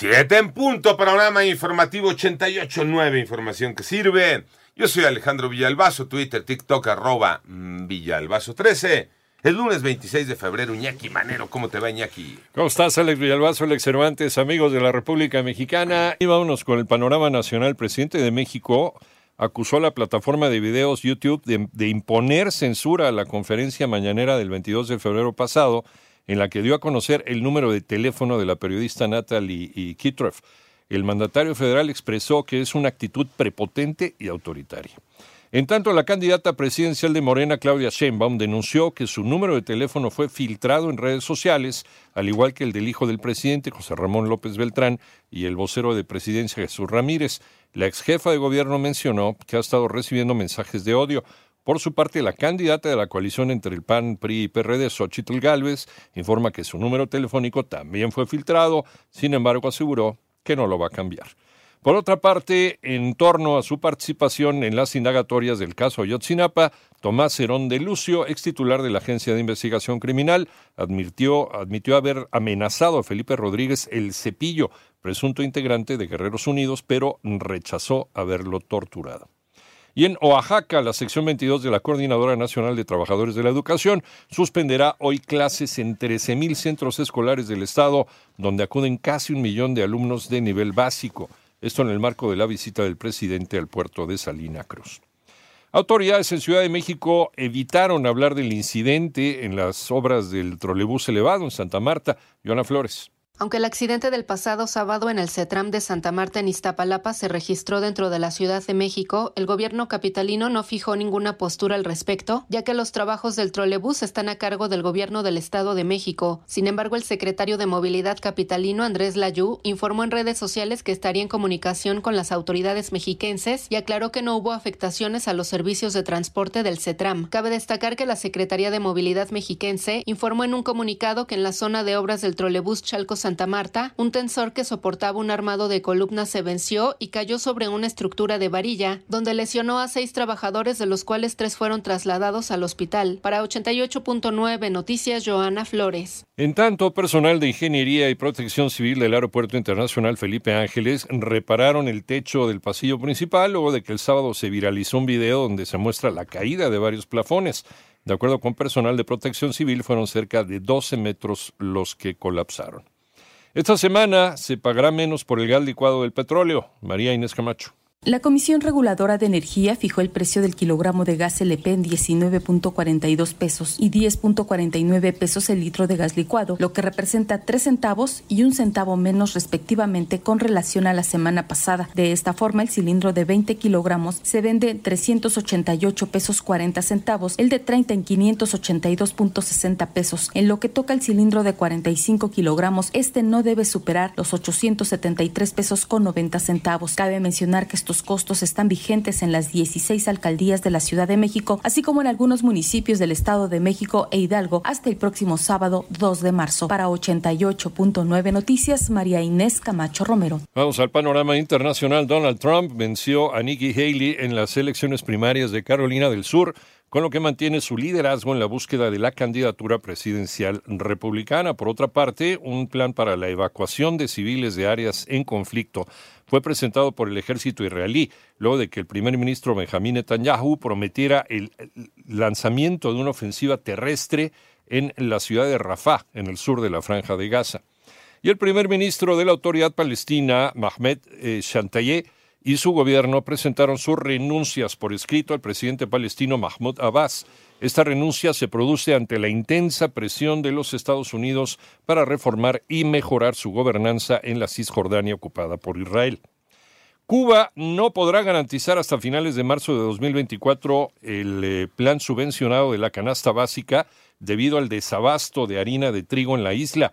Siete en punto, panorama informativo 88.9, información que sirve. Yo soy Alejandro Villalbazo, Twitter, TikTok, arroba mm, Villalbazo13. El lunes 26 de febrero, Iñaki Manero, ¿cómo te va Iñaki? ¿Cómo estás, Alex Villalbazo, Alex Cervantes, amigos de la República Mexicana? Y vámonos con el panorama nacional. El presidente de México acusó a la plataforma de videos YouTube de, de, imponer censura a la conferencia mañanera del 22 de febrero pasado, en la que dio a conocer el número de teléfono de la periodista Natalie Kitreff. El mandatario federal expresó que es una actitud prepotente y autoritaria. En tanto, la candidata presidencial de Morena, Claudia Sheinbaum, denunció que su número de teléfono fue filtrado en redes sociales, al igual que el del hijo del presidente, José Ramón López Beltrán, y el vocero de presidencia, Jesús Ramírez. La ex jefa de gobierno mencionó que ha estado recibiendo mensajes de odio. Por su parte, la candidata de la coalición entre el PAN, PRI y PRD, Xochitl Gálvez, informa que su número telefónico también fue filtrado, sin embargo aseguró que no lo va a cambiar. Por otra parte, en torno a su participación en las indagatorias del caso Ayotzinapa, Tomás Herón de Lucio, ex titular de la Agencia de Investigación Criminal, admitió, admitió haber amenazado a Felipe Rodríguez el Cepillo, presunto integrante de Guerreros Unidos, pero rechazó haberlo torturado. Y en Oaxaca, la sección 22 de la Coordinadora Nacional de Trabajadores de la Educación suspenderá hoy clases en 13.000 centros escolares del Estado, donde acuden casi un millón de alumnos de nivel básico. Esto en el marco de la visita del presidente al puerto de Salina Cruz. Autoridades en Ciudad de México evitaron hablar del incidente en las obras del trolebús elevado en Santa Marta. Joana Flores. Aunque el accidente del pasado sábado en el CETRAM de Santa Marta en Iztapalapa se registró dentro de la Ciudad de México, el gobierno capitalino no fijó ninguna postura al respecto, ya que los trabajos del trolebús están a cargo del gobierno del Estado de México. Sin embargo, el secretario de Movilidad capitalino, Andrés Layú, informó en redes sociales que estaría en comunicación con las autoridades mexiquenses y aclaró que no hubo afectaciones a los servicios de transporte del CETRAM. Cabe destacar que la Secretaría de Movilidad mexiquense informó en un comunicado que en la zona de obras del trolebús Chalco Santa Marta, un tensor que soportaba un armado de columnas se venció y cayó sobre una estructura de varilla, donde lesionó a seis trabajadores, de los cuales tres fueron trasladados al hospital. Para 88.9 Noticias, Joana Flores. En tanto, personal de Ingeniería y Protección Civil del Aeropuerto Internacional Felipe Ángeles repararon el techo del pasillo principal luego de que el sábado se viralizó un video donde se muestra la caída de varios plafones. De acuerdo con personal de protección civil, fueron cerca de 12 metros los que colapsaron. Esta semana se pagará menos por el gas licuado del petróleo. María Inés Camacho. La Comisión Reguladora de Energía fijó el precio del kilogramo de gas LP en 19.42 pesos y 10.49 pesos el litro de gas licuado, lo que representa 3 centavos y un centavo menos respectivamente con relación a la semana pasada. De esta forma, el cilindro de 20 kilogramos se vende en 388 pesos 40 centavos, el de 30 en 582.60 pesos. En lo que toca el cilindro de 45 kilogramos, este no debe superar los 873 pesos con 90 centavos. Cabe mencionar que estos costos están vigentes en las 16 alcaldías de la Ciudad de México, así como en algunos municipios del Estado de México e Hidalgo hasta el próximo sábado 2 de marzo. Para 88.9 Noticias, María Inés Camacho Romero. Vamos al panorama internacional. Donald Trump venció a Nikki Haley en las elecciones primarias de Carolina del Sur con lo que mantiene su liderazgo en la búsqueda de la candidatura presidencial republicana. Por otra parte, un plan para la evacuación de civiles de áreas en conflicto fue presentado por el ejército israelí, luego de que el primer ministro Benjamín Netanyahu prometiera el lanzamiento de una ofensiva terrestre en la ciudad de Rafah, en el sur de la franja de Gaza. Y el primer ministro de la autoridad palestina, Mahmoud eh, Shantayeh, y su gobierno presentaron sus renuncias por escrito al presidente palestino Mahmoud Abbas. Esta renuncia se produce ante la intensa presión de los Estados Unidos para reformar y mejorar su gobernanza en la Cisjordania ocupada por Israel. Cuba no podrá garantizar hasta finales de marzo de 2024 el eh, plan subvencionado de la canasta básica debido al desabasto de harina de trigo en la isla